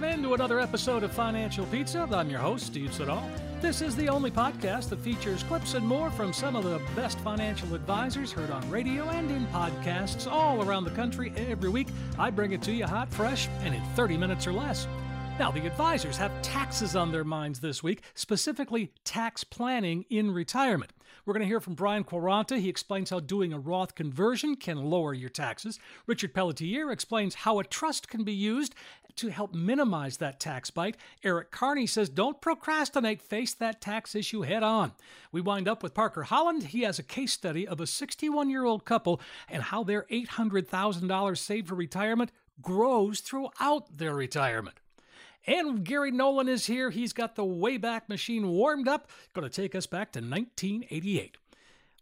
welcome into another episode of Financial Pizza. I'm your host, Steve Siddall. This is the only podcast that features clips and more from some of the best financial advisors heard on radio and in podcasts all around the country every week. I bring it to you hot, fresh, and in 30 minutes or less. Now, the advisors have taxes on their minds this week, specifically tax planning in retirement. We're going to hear from Brian Quaranta. He explains how doing a Roth conversion can lower your taxes. Richard Pelletier explains how a trust can be used to help minimize that tax bite. Eric Kearney says don't procrastinate, face that tax issue head on. We wind up with Parker Holland. He has a case study of a 61 year old couple and how their $800,000 saved for retirement grows throughout their retirement. And Gary Nolan is here. He's got the Wayback Machine warmed up, going to take us back to 1988.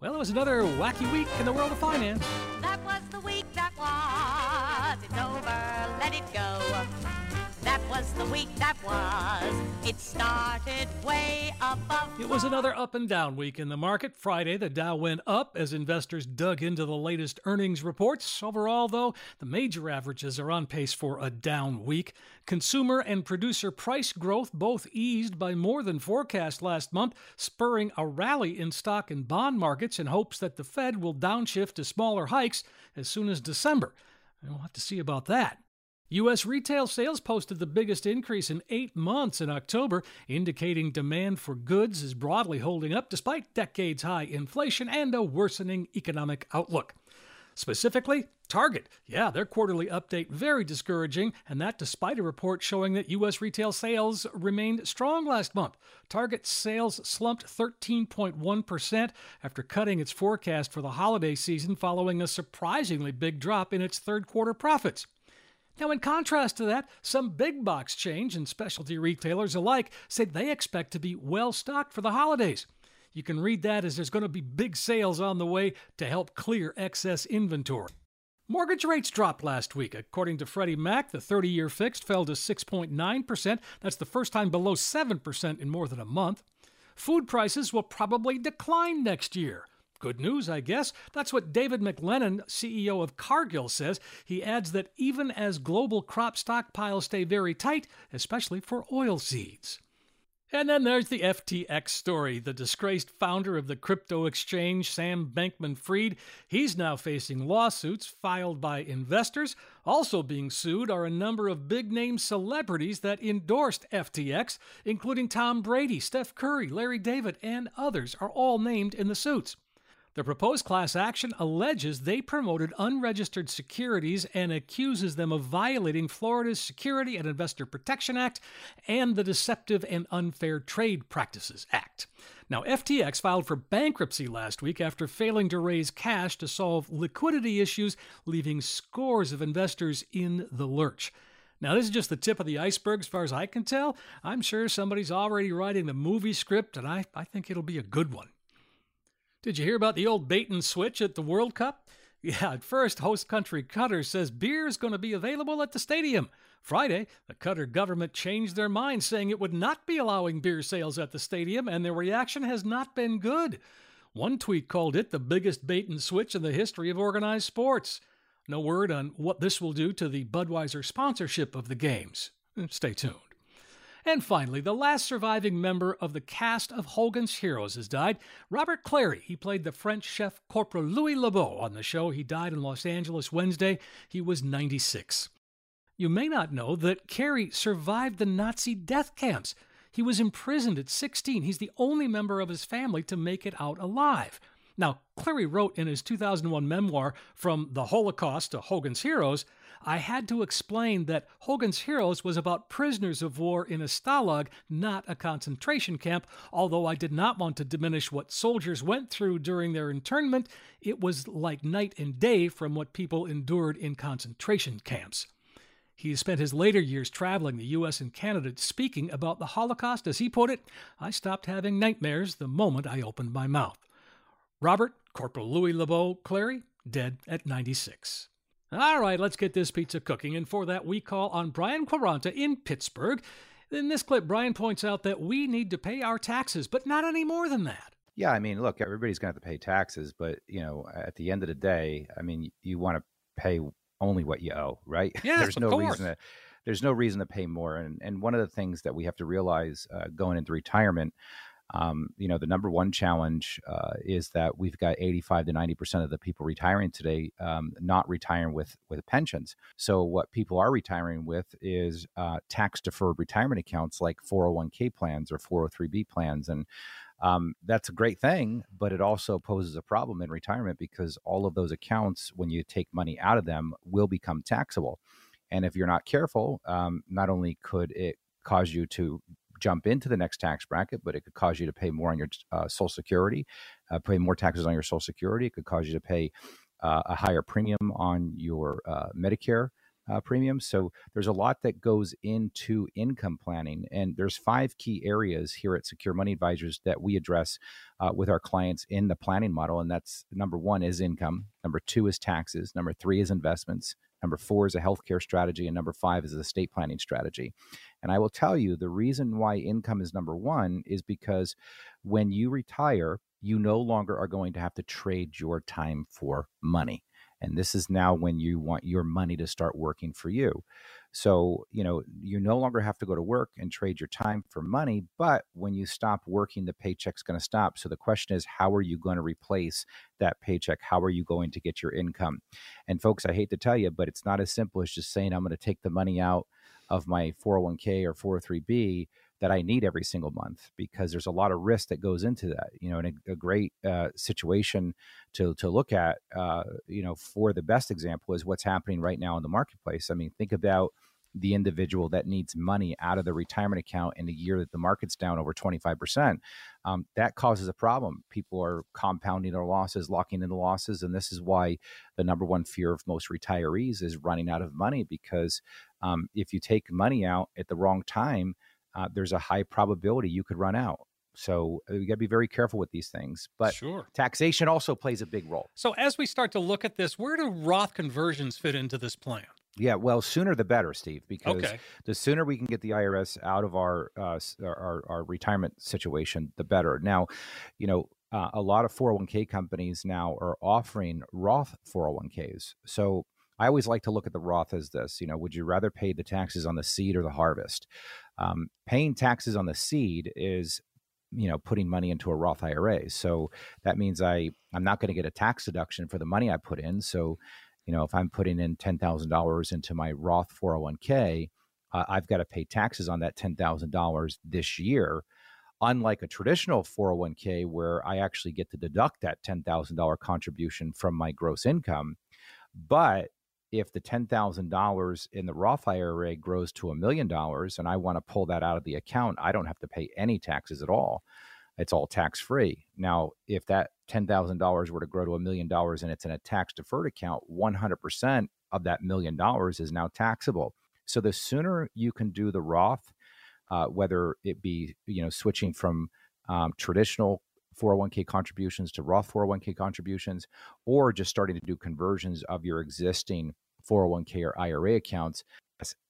Well, it was another wacky week in the world of finance. That was the week that was. It's over, let it go. That was the week that was. It started way above. It was another up and down week in the market. Friday, the Dow went up as investors dug into the latest earnings reports. Overall, though, the major averages are on pace for a down week. Consumer and producer price growth both eased by more than forecast last month, spurring a rally in stock and bond markets in hopes that the Fed will downshift to smaller hikes as soon as December. We'll have to see about that. U.S. retail sales posted the biggest increase in eight months in October, indicating demand for goods is broadly holding up despite decades high inflation and a worsening economic outlook. Specifically, Target. Yeah, their quarterly update very discouraging, and that despite a report showing that U.S. retail sales remained strong last month. Target sales slumped 13.1% after cutting its forecast for the holiday season following a surprisingly big drop in its third quarter profits. Now, in contrast to that, some big box chains and specialty retailers alike say they expect to be well stocked for the holidays. You can read that as there's going to be big sales on the way to help clear excess inventory. Mortgage rates dropped last week. According to Freddie Mac, the 30 year fixed fell to 6.9%. That's the first time below 7% in more than a month. Food prices will probably decline next year. Good news, I guess. That's what David MacLennan, CEO of Cargill, says. He adds that even as global crop stockpiles stay very tight, especially for oil seeds. And then there's the FTX story. The disgraced founder of the crypto exchange, Sam Bankman Fried, he's now facing lawsuits filed by investors. Also being sued are a number of big name celebrities that endorsed FTX, including Tom Brady, Steph Curry, Larry David, and others are all named in the suits. The proposed class action alleges they promoted unregistered securities and accuses them of violating Florida's Security and Investor Protection Act and the Deceptive and Unfair Trade Practices Act. Now, FTX filed for bankruptcy last week after failing to raise cash to solve liquidity issues, leaving scores of investors in the lurch. Now, this is just the tip of the iceberg as far as I can tell. I'm sure somebody's already writing the movie script, and I, I think it'll be a good one. Did you hear about the old bait and switch at the World Cup? Yeah, at first, host country Qatar says beer is going to be available at the stadium. Friday, the Qatar government changed their mind, saying it would not be allowing beer sales at the stadium, and their reaction has not been good. One tweet called it the biggest bait and switch in the history of organized sports. No word on what this will do to the Budweiser sponsorship of the games. Stay tuned. And finally, the last surviving member of the cast of Hogan's Heroes has died. Robert Clary. He played the French chef Corporal Louis LeBeau on the show. He died in Los Angeles Wednesday. He was 96. You may not know that Clary survived the Nazi death camps. He was imprisoned at 16. He's the only member of his family to make it out alive. Now, Clary wrote in his 2001 memoir, From the Holocaust to Hogan's Heroes, I had to explain that Hogan's Heroes was about prisoners of war in a stalag, not a concentration camp. Although I did not want to diminish what soldiers went through during their internment, it was like night and day from what people endured in concentration camps. He spent his later years traveling the U.S. and Canada speaking about the Holocaust. As he put it, I stopped having nightmares the moment I opened my mouth. Robert, Corporal Louis LeBeau Clary, dead at 96. All right, let's get this pizza cooking. And for that, we call on Brian Quaranta in Pittsburgh. In this clip, Brian points out that we need to pay our taxes, but not any more than that. Yeah, I mean, look, everybody's going to have to pay taxes, but you know, at the end of the day, I mean, you want to pay only what you owe, right? Yes, there's no course. reason to there's no reason to pay more. And and one of the things that we have to realize uh, going into retirement, um, you know, the number one challenge uh, is that we've got 85 to 90 percent of the people retiring today um, not retiring with with pensions. So what people are retiring with is uh, tax deferred retirement accounts like 401k plans or 403b plans, and um, that's a great thing, but it also poses a problem in retirement because all of those accounts, when you take money out of them, will become taxable. And if you're not careful, um, not only could it cause you to jump into the next tax bracket, but it could cause you to pay more on your uh, Social Security, uh, pay more taxes on your Social Security. It could cause you to pay uh, a higher premium on your uh, Medicare uh, premiums. So there's a lot that goes into income planning, and there's five key areas here at Secure Money Advisors that we address uh, with our clients in the planning model. And that's number one is income, number two is taxes, number three is investments, number four is a healthcare strategy, and number five is estate planning strategy. And I will tell you the reason why income is number one is because when you retire, you no longer are going to have to trade your time for money. And this is now when you want your money to start working for you. So, you know, you no longer have to go to work and trade your time for money. But when you stop working, the paycheck's going to stop. So the question is, how are you going to replace that paycheck? How are you going to get your income? And folks, I hate to tell you, but it's not as simple as just saying, I'm going to take the money out of my 401k or 403b that I need every single month because there's a lot of risk that goes into that. You know, and a, a great uh, situation to to look at, uh, you know, for the best example is what's happening right now in the marketplace. I mean, think about the individual that needs money out of the retirement account in a year that the market's down over 25%, um, that causes a problem. People are compounding their losses, locking in the losses. And this is why the number one fear of most retirees is running out of money because um, if you take money out at the wrong time, uh, there's a high probability you could run out. So uh, you got to be very careful with these things. But Sure. taxation also plays a big role. So as we start to look at this, where do Roth conversions fit into this plan? Yeah, well, sooner the better, Steve, because Okay. the sooner we can get the IRS out of our uh, our, our, our retirement situation, the better. Now, you know, uh, a lot of 401k companies now are offering Roth 401ks. So I always like to look at the Roth as this. You know, would you rather pay the taxes on the seed or the harvest? Um, paying taxes on the seed is you know putting money into a Roth IRA. So that means I I'm not going to get a tax deduction for the money I put in. So you know, if I'm putting in ten thousand dollars into my Roth 401k, uh, I've got to pay taxes on that ten thousand dollars this year. Unlike a traditional 401k, where I actually get to deduct that ten thousand dollar contribution from my gross income, but if the ten thousand dollars in the Roth IRA grows to a million dollars, and I want to pull that out of the account, I don't have to pay any taxes at all it's all tax free. Now, if that $10,000 were to grow to a million dollars and it's in a tax deferred account, 100% of that million dollars is now taxable. So the sooner you can do the Roth, uh, whether it be, you know, switching from um, traditional 401k contributions to Roth 401k contributions, or just starting to do conversions of your existing 401k or IRA accounts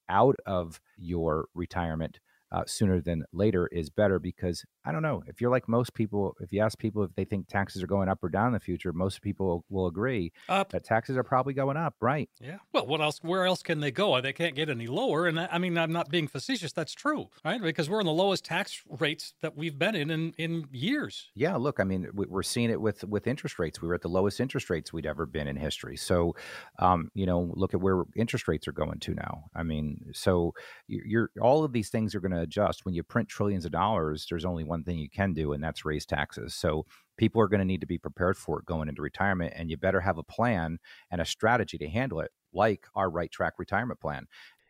out of your retirement uh, sooner than later is better because I don't know if you're like most people, if you ask people if they think taxes are going up or down in the future, most people will agree Up. that taxes are probably going up, right? Yeah. Well, what else? Where else can they go? They can't get any lower. And I I mean, I'm not being facetious. That's true, right? Because we're in the lowest tax rates that we've been in in, in years. Yeah, look, I mean, we- we're seeing it with with interest rates. We were at the lowest interest rates we'd ever been in history. So, um, you know, look at where interest rates are going to now. I mean, so you- you're all of these things are going to adjust. When you print trillions of dollars, there's only one thing you can do, and that's raise taxes. So people are going to need to be prepared for it going into retirement, and you better have a plan and a strategy to handle it, like our Right Track Retirement Plan.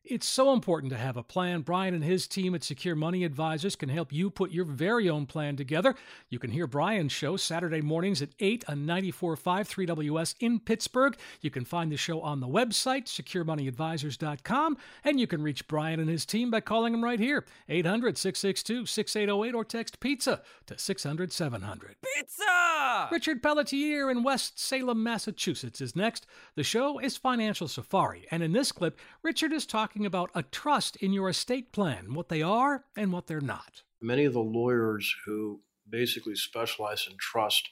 It's so important to have a plan. Brian and his team at Secure Money Advisors can help you put your very own plan together. You can hear Brian's show Saturday mornings at 8 on 94.5 3WS in Pittsburgh. You can find the show on the website, securemoneyadvisors.com, and you can reach Brian and his team by calling them right here, 800 662 6808, or text pizza to 600 700. Pizza! Richard Pelletier in West Salem, Massachusetts is next. The show is Financial Safari, and in this clip, Richard is talking about a trust in your estate plan, what they are and what they're not. Many of the lawyers who basically specialize in trust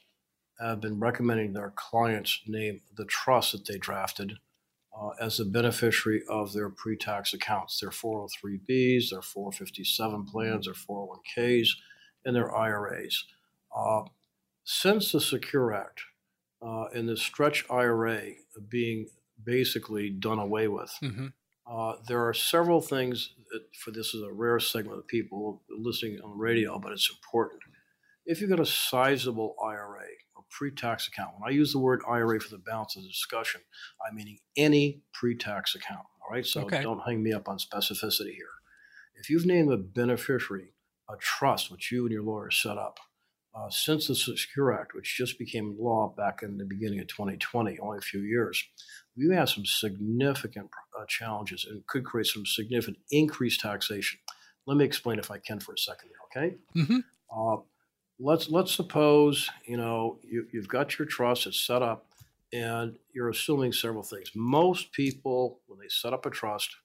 have been recommending their clients name the trust that they drafted uh, as the beneficiary of their pre tax accounts, their 403Bs, their 457 plans, their 401Ks, and their IRAs. Uh, since the Secure Act uh, and the stretch IRA being basically done away with, Mm-hmm. Uh, there are several things that, for this is a rare segment of people listening on the radio, but it's important. If you've got a sizable IRA or pre-tax account, when I use the word IRA for the balance of the discussion, I'm meaning any pre-tax account. All right, so Okay. don't hang me up on specificity here. If you've named a beneficiary a trust, which you and your lawyer set up, uh, since the Secure Act, which just became law back in the beginning of 2020, only a few years, we've some significant uh, challenges and could create some significant increased taxation. Let me explain if I can for a second okay? Mhm. Uh, let's let's suppose you know you, you've got your trust, it's set up, and you're assuming several things. Most people, when they set up a trust,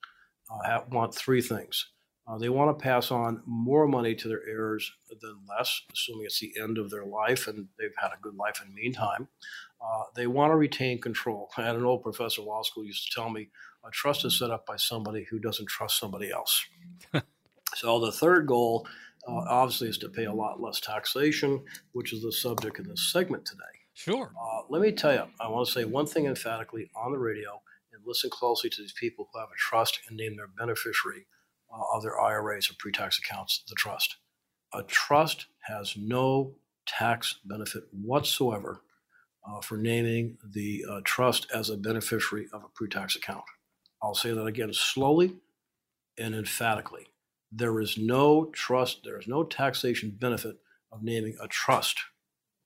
uh, have, want three things. Uh, they want to pass on more money to their heirs than less, assuming it's the end of their life and they've had a good life in the meantime. Uh, they want to retain control. I had an old professor of law school used to tell me a trust is set up by somebody who doesn't trust somebody else. so the third goal, uh, obviously, is to pay a lot less taxation, which is the subject of this segment today. Sure. Uh, let me tell you, I want to say one thing emphatically on the radio and listen closely to these people who have a trust and name their beneficiary of their IRAs or pre tax accounts, the trust. A trust has no tax benefit whatsoever uh, for naming the uh, trust as a beneficiary of a pre tax account. I'll say that again slowly and emphatically. There is no trust, there is no taxation benefit of naming a trust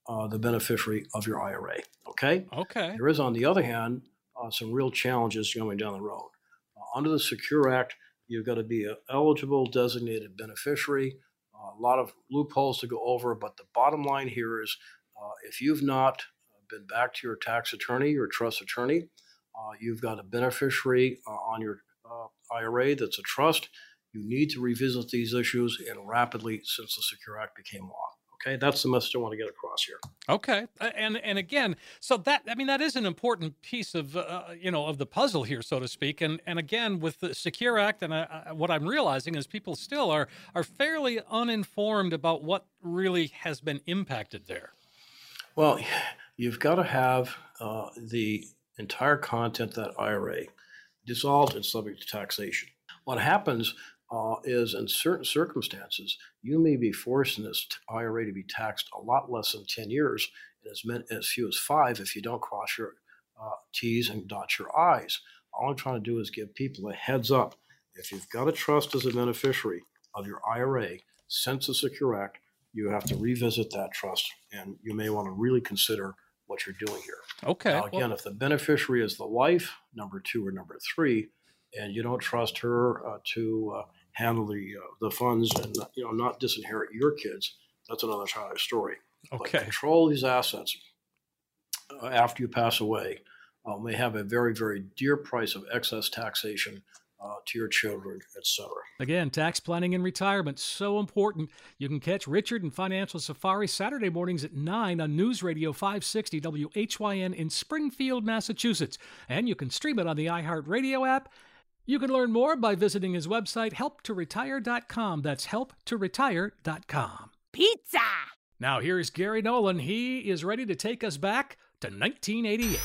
uh, the beneficiary of your IRA. Okay? Okay. There is, on the other hand, uh, some real challenges going down the road. Uh, under the Secure Act, you've got to be an eligible designated beneficiary. Uh, a lot of loopholes to go over, but the bottom line here is uh, if you've not been back to your tax attorney, your trust attorney, uh, you've got a beneficiary uh, on your uh, IRA that's a trust, you need to revisit these issues and rapidly since the Secure Act became law. Okay, that's the message I want to get across here. Okay, Uh, and and again, so that I mean that is an important piece of uh, you know of the puzzle here, so to speak. And and again, with the Secure Act, and I, I, what I'm realizing is people still are are fairly uninformed about what really has been impacted there. Well, you've got to have uh, the entire content of that IRA dissolved and subject to taxation. What happens uh, is, in certain circumstances, you may be forced in this IRA to be taxed a lot less than 10 years, and as, min- as few as five if you don't cross your uh, T's and dot your I's. All I'm trying to do is give people a heads up. If you've got a trust as a beneficiary of your IRA since the Secure Act, you have to revisit that trust, and you may want to really consider what you're doing here. Okay, Now, well- again, if the beneficiary is the wife, number two or number three, and you don't trust her uh, to uh, handle the uh, the funds and you know not disinherit your kids, that's another entire story. But okay, control these assets uh, after you pass away uh, may have a very very dear price of excess taxation uh, to your children, etc. Again, tax planning and retirement so important. You can catch Richard and Financial Safari Saturday mornings at 9 on News Radio 560 WHYN in Springfield, Massachusetts. And you can stream it on the iHeartRadio app. You can learn more by visiting his website, helptoretire.com. That's helptoretire.com. Pizza! Now, here's Gary Nolan. He is ready to take us back to 1988.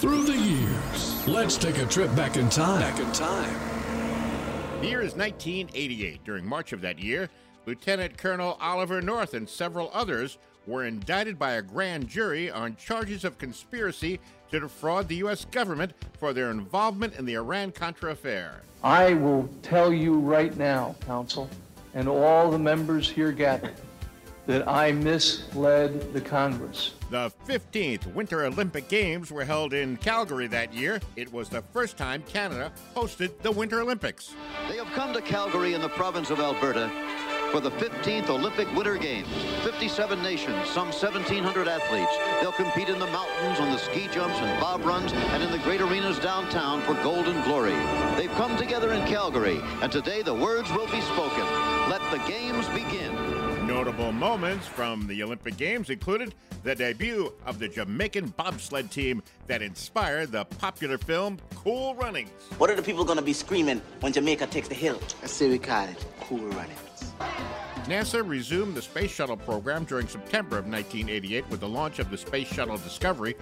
Through the years, let's take a trip back in time. Back in time. The year is 1988. During March of that year, Lieutenant Colonel Oliver North and several others were indicted by a grand jury on charges of conspiracy to defraud the U.S. government for their involvement in the Iran Contra affair. I will tell you right now, Counsel, and all the members here gathered, that I misled the Congress. The 15th Winter Olympic Games were held in Calgary that year. It was the first time Canada hosted the Winter Olympics. They have come to Calgary in the province of Alberta for the 15th Olympic Winter Games. 57 nations, some 1,700 athletes. They'll compete in the mountains, on the ski jumps and bob runs, and in the great arenas downtown for golden glory. They've come together in Calgary, and today the words will be spoken. Let the games begin. Notable moments from the Olympic Games included the debut of the Jamaican bobsled team that inspired the popular film Cool Runnings. What are the people going to be screaming when Jamaica takes the hill? I say we call it Cool Runnings. NASA resumed the Space Shuttle program during September of 1988 with the launch of the Space Shuttle Discovery.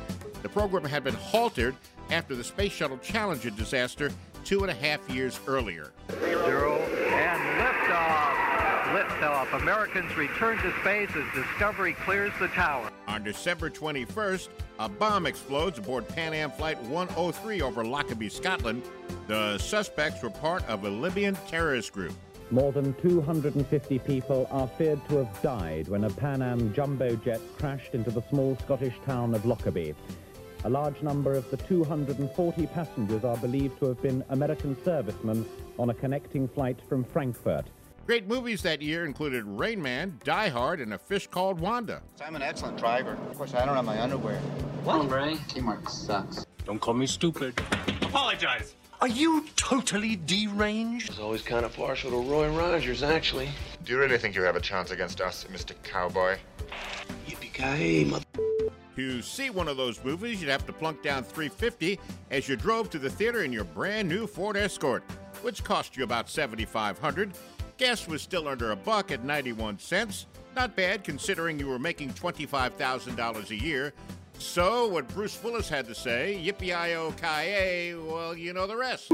The program had been halted after the Space Shuttle Challenger disaster two and a half years earlier. Zero and liftoff. Liftoff. Americans return to space as Discovery clears the tower. On December 21st, a bomb explodes aboard Pan Am Flight 103 over Lockerbie, Scotland. The suspects were part of a Libyan terrorist group. More than 250 people are feared to have died when a Pan Am jumbo jet crashed into the small Scottish town of Lockerbie. A large number of the 240 passengers are believed to have been American servicemen on a connecting flight from Frankfurt. Great movies that year included Rain Man, Die Hard, and A Fish Called Wanda. I'm an excellent driver. Of course, I don't have my underwear. What, Ray? Teamwork sucks. Don't call me stupid. Apologize. Are you totally deranged? I was always kind of partial to Roy Rogers, actually. Do you really think you have a chance against us, Mr. Cowboy? Yippee-ki-yay, mother... To see one of those movies, you'd have to plunk down 350 as you drove to the theater in your brand new Ford Escort, which cost you about 7500 Gas was still under a buck at 91 cents. Not bad considering you were making $25,000 a year. So, what Bruce Willis had to say, yippee-i-o-ki-yay, well, you know the rest.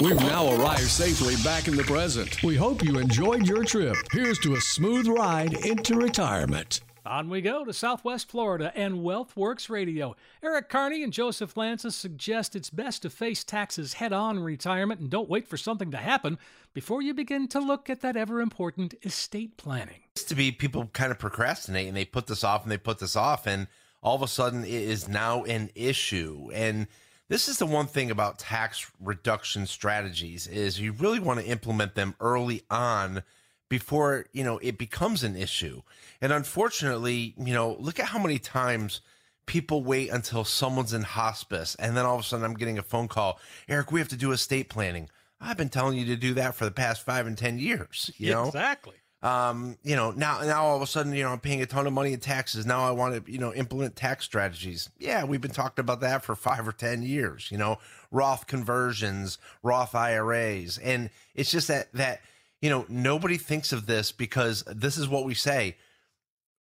We've now arrived safely back in the present. We hope you enjoyed your trip. Here's to a smooth ride into retirement. On we go to Southwest Florida and WealthWorks Radio. Eric Kearney and Joseph Lanza suggest it's best to face taxes head on in retirement and don't wait for something to happen before you begin to look at that ever important estate planning. It used to be people kind of procrastinate and they put this off and they put this off, and all of a sudden it is now an issue. And this is the one thing about tax reduction strategies is you really want to implement them early on before you know it becomes an issue. And unfortunately you know look at how many times people wait until someone's in hospice and then all of a sudden i'm getting a phone call eric we have to do estate planning. I've been telling you to do that for the past five and ten years you know? exactly um you know now now all of a sudden you know i'm paying a ton of money in taxes now i want to you know implement tax strategies yeah we've been talking about that for five or ten years you know roth conversions roth iras and it's just that that you know, nobody thinks of this because this is what we say.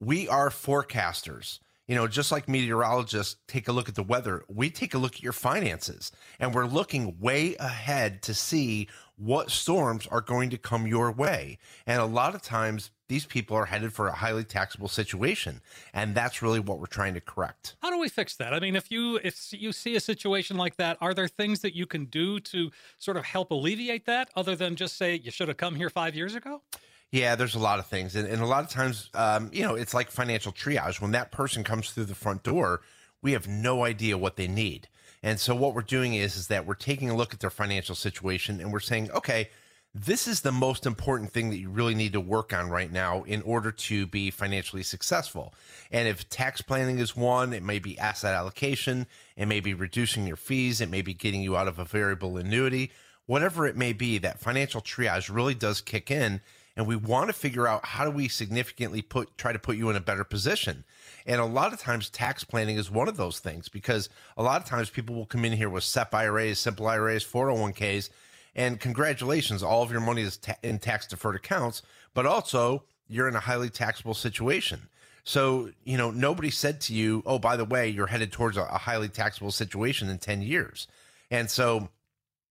We are forecasters. You know, just like meteorologists take a look at the weather, we take a look at your finances and we're looking way ahead to see what storms are going to come your way. And a lot of times these people are headed for a highly taxable situation and that's really what we're trying to correct. How do we fix that? I mean if you if you see a situation like that are there things that you can do to sort of help alleviate that other than just say you should have come here five years ago yeah there's a lot of things and, and a lot of times um, you know it's like financial triage when that person comes through the front door we have no idea what they need and so what we're doing is is that we're taking a look at their financial situation and we're saying okay this is the most important thing that you really need to work on right now in order to be financially successful. And if tax planning is one, it may be asset allocation, it may be reducing your fees, it may be getting you out of a variable annuity, whatever it may be, that financial triage really does kick in. And we want to figure out how do we significantly put try to put you in a better position. And a lot of times tax planning is one of those things because a lot of times people will come in here with SEP IRAs, simple IRAs, 401ks and congratulations, all of your money is ta- in tax deferred accounts, but also you're in a highly taxable situation. So, you know, nobody said to you, oh, by the way, you're headed towards a, a highly taxable situation in 10 years. And so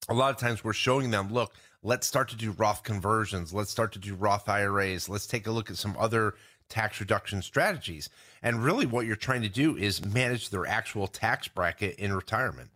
a lot of times we're showing them, look, let's start to do Roth conversions. Let's start to do Roth IRAs. Let's take a look at some other tax reduction strategies. And really, what you're trying to do is manage their actual tax bracket in retirement.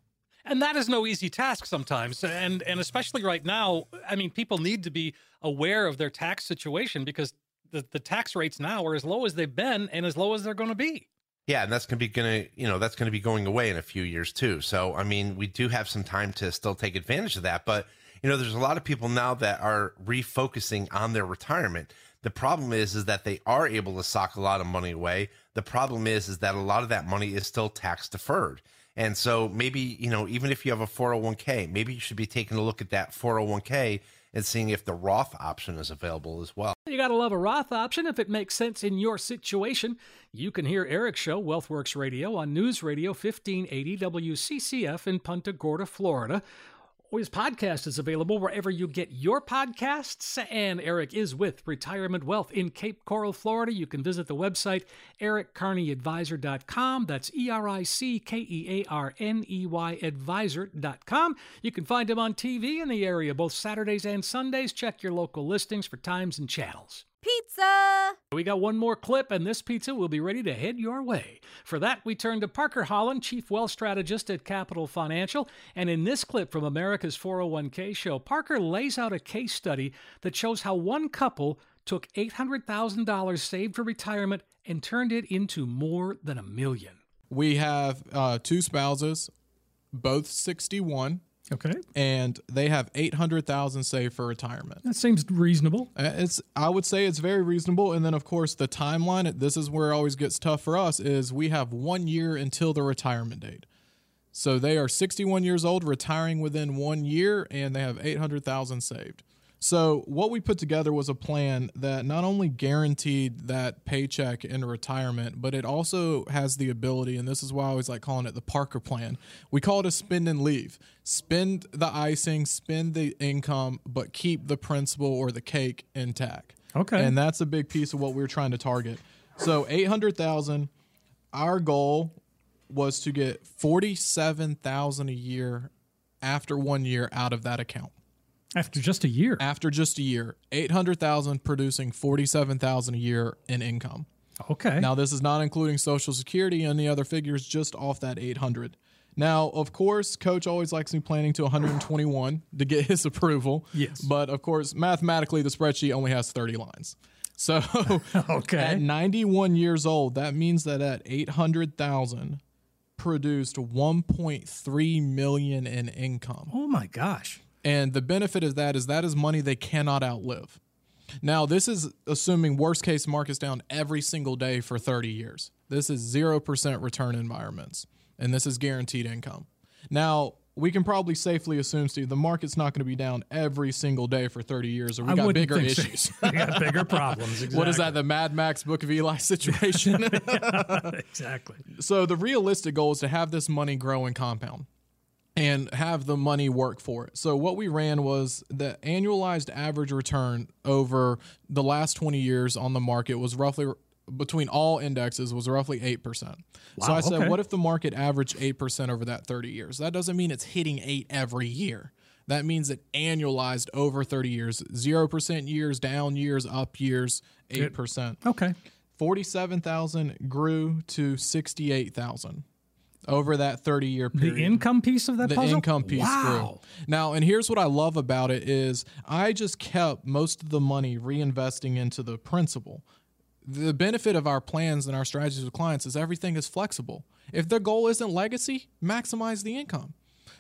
And that is no easy task sometimes. And and especially right now, I mean, people need to be aware of their tax situation because the, the tax rates now are as low as they've been and as low as they're going to be. Yeah, and that's going to be going to, you know, that's going to be going away in a few years too. So, I mean, we do have some time to still take advantage of that, but you know, there's a lot of people now that are refocusing on their retirement. The problem is is that they are able to sock a lot of money away. The problem is is that a lot of that money is still tax deferred. And so maybe, you know, even if you have a 401k, maybe you should be taking a look at that 401k and seeing if the Roth option is available as well. You got to love a Roth option if it makes sense in your situation. You can hear Eric's show, WealthWorks Radio, on News Radio 1580 WCCF in Punta Gorda, Florida. His podcast is available wherever you get your podcasts. And Eric is with Retirement Wealth in Cape Coral, Florida. You can visit the website, erickearneyadvisor.com. That's E R I C K E A R N E Y advisor.com. You can find him on TV in the area both Saturdays and Sundays. Check your local listings for times and channels. Pizza! We got one more clip, and this pizza will be ready to head your way. For that, we turn to Parker Holland, Chief Wealth Strategist at Capital Financial. And in this clip from America's 401k show, Parker lays out a case study that shows how one couple took $800,000 saved for retirement and turned it into more than a million. We have uh, two spouses, both 61. Okay. And they have 800,000 saved for retirement. That seems reasonable. Uh, It's I would say it's very reasonable and then of course the timeline this is where it always gets tough for us is we have 1 year until the retirement date. So they are 61 years old retiring within 1 year and they have 800,000 saved. So what we put together was a plan that not only guaranteed that paycheck in retirement, but it also has the ability, and this is why I always like calling it the Parker plan. We call it a spend and leave. Spend the icing, spend the income, but keep the principal or the cake intact. Okay. And that's a big piece of what we're trying to target. So 800,000 our goal was to get 47,000 a year after 1 year out of that account. After just a year. After just a year, 800,000 producing 47,000 a year in income. Okay. Now this is not including social security and the other figures just off that 800. Now, of course, coach always likes me planning to 121 to get his approval. Yes. But of course, mathematically the spreadsheet only has 30 lines. So okay. at 91 years old, that means that at 800,000 produced 1.3 million in income. Oh my gosh. And the benefit of that is that is money they cannot outlive. Now, this is assuming worst case markets down every single day for 30 years. This is 0% return environments, and this is guaranteed income. Now, we can probably safely assume, Steve, the market's not going to be down every single day for 30 years, or we I got bigger think so. issues. we got bigger problems. Exactly. What is that, the Mad Max Book of Eli situation? exactly. So the realistic goal is to have this money grow and compound and have the money work for it. So what we ran was the annualized average return over the last 20 years on the market was roughly between all indexes was roughly 8%. so I said okay. what if the market averaged 8% over that 30 years? That doesn't mean it's hitting 8 every year. That means it annualized over 30 years, 0% years, down years, up years, 8%. Okay. 47,000 grew to 68,000 over that 30 year period. The income piece of that the puzzle? income piece Wow. grew. Now, and here's what I love about it is I just kept most of the money reinvesting into the principal. The benefit of our plans and our strategies with clients is everything is flexible. If their goal isn't legacy, maximize the income.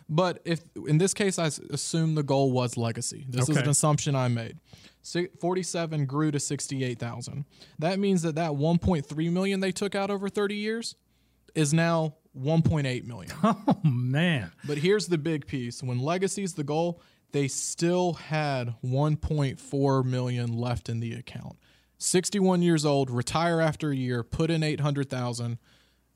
But if in this case, I assume the goal was legacy. This is an assumption I made. 47 grew to 68,000. That means that that 1.3 million they took out over 30 years is now 1.8 million. Oh man. But here's the big piece. When legacy's the goal, they still had 1.4 million left in the account. 61 years old, retire after a year, put in 800,000.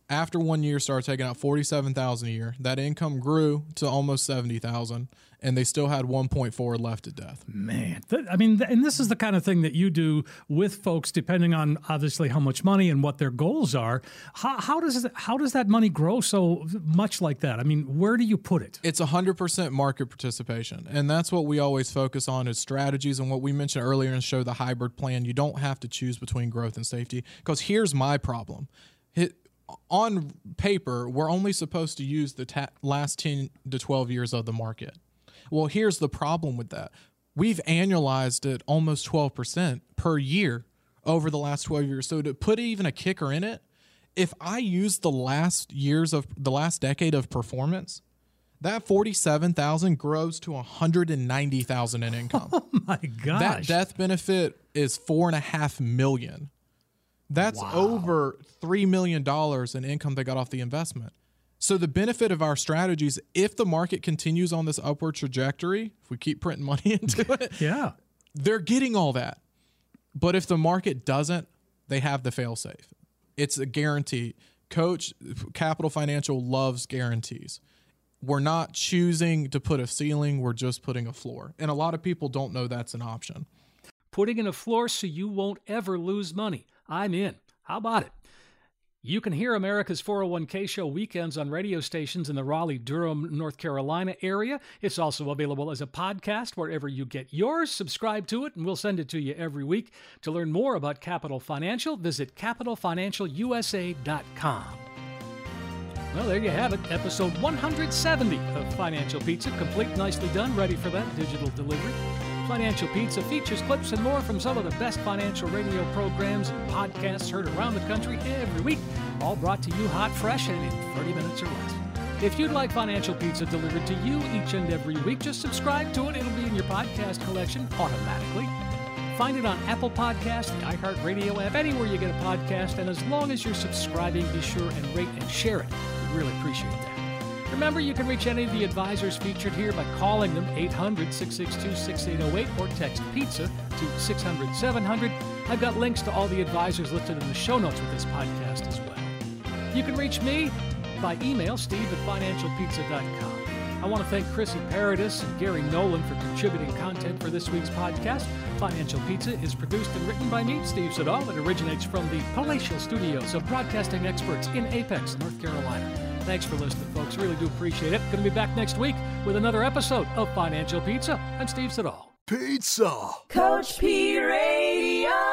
after one year started taking out 47,000 a year. That income grew to almost 70,000 and they still had 1.4 left at death. Man, th- I mean, th- and this is the kind of thing that you do with folks, depending on obviously how much money and what their goals are. How, how does how does that money grow so much like that? I mean, where do you put it? It's 100% market participation, and that's what we always focus on is strategies. And what we mentioned earlier in the show, the hybrid plan. You don't have to choose between growth and safety. Because here's my problem. It, on paper, we're only supposed to use the ta- last 10 to 12 years of the market. Well, here's the problem with that. We've annualized it almost 12% per year over the last 12 years. So to put even a kicker in it, if I use the last years of the last decade of performance, that 47,000 grows to 190,000 in income. Oh my gosh. That death benefit is four and a half million. That's wow. over $3 million in income they got off the investment. So the benefit of our strategies, if the market continues on this upward trajectory, if we keep printing money into it, yeah, they're getting all that. But if the market doesn't, they have the fail safe. It's a guarantee. Coach Capital Financial loves guarantees. We're not choosing to put a ceiling, we're just putting a floor. And a lot of people don't know that's an option. Putting in a floor so you won't ever lose money. I'm in. How about it? You can hear America's 401k show weekends on radio stations in the Raleigh, Durham, North Carolina area. It's also available as a podcast wherever you get yours. Subscribe to it, and we'll send it to you every week. To learn more about Capital Financial, visit capitalfinancialusa.com. Well, there you have it, episode 170 of Financial Pizza, complete, nicely done, ready for that digital delivery. Financial Pizza features clips and more from some of the best financial radio programs and podcasts heard around the country every week, all brought to you hot, fresh, and in 30 minutes or less. If you'd like Financial Pizza delivered to you each and every week, just subscribe to it. It'll be in your podcast collection automatically. Find it on Apple Podcasts, the iHeartRadio app, anywhere you get a podcast. And as long as you're subscribing, be sure and rate and share it. We really appreciate that. Remember, you can reach any of the advisors featured here by calling them 800 662 6808 or text pizza to 600 700. I've got links to all the advisors listed in the show notes with this podcast as well. You can reach me by email, steve at financialpizza.com. I want to thank Chrissy Paradis and Gary Nolan for contributing content for this week's podcast. Financial Pizza is produced and written by me, Steve Siddall. It originates from the palatial studios of broadcasting experts in Apex, North Carolina. Thanks for listening, folks. Really do appreciate it. Going to be back next week with another episode of Financial Pizza. I'm Steve Siddall. Pizza. Coach P Radio.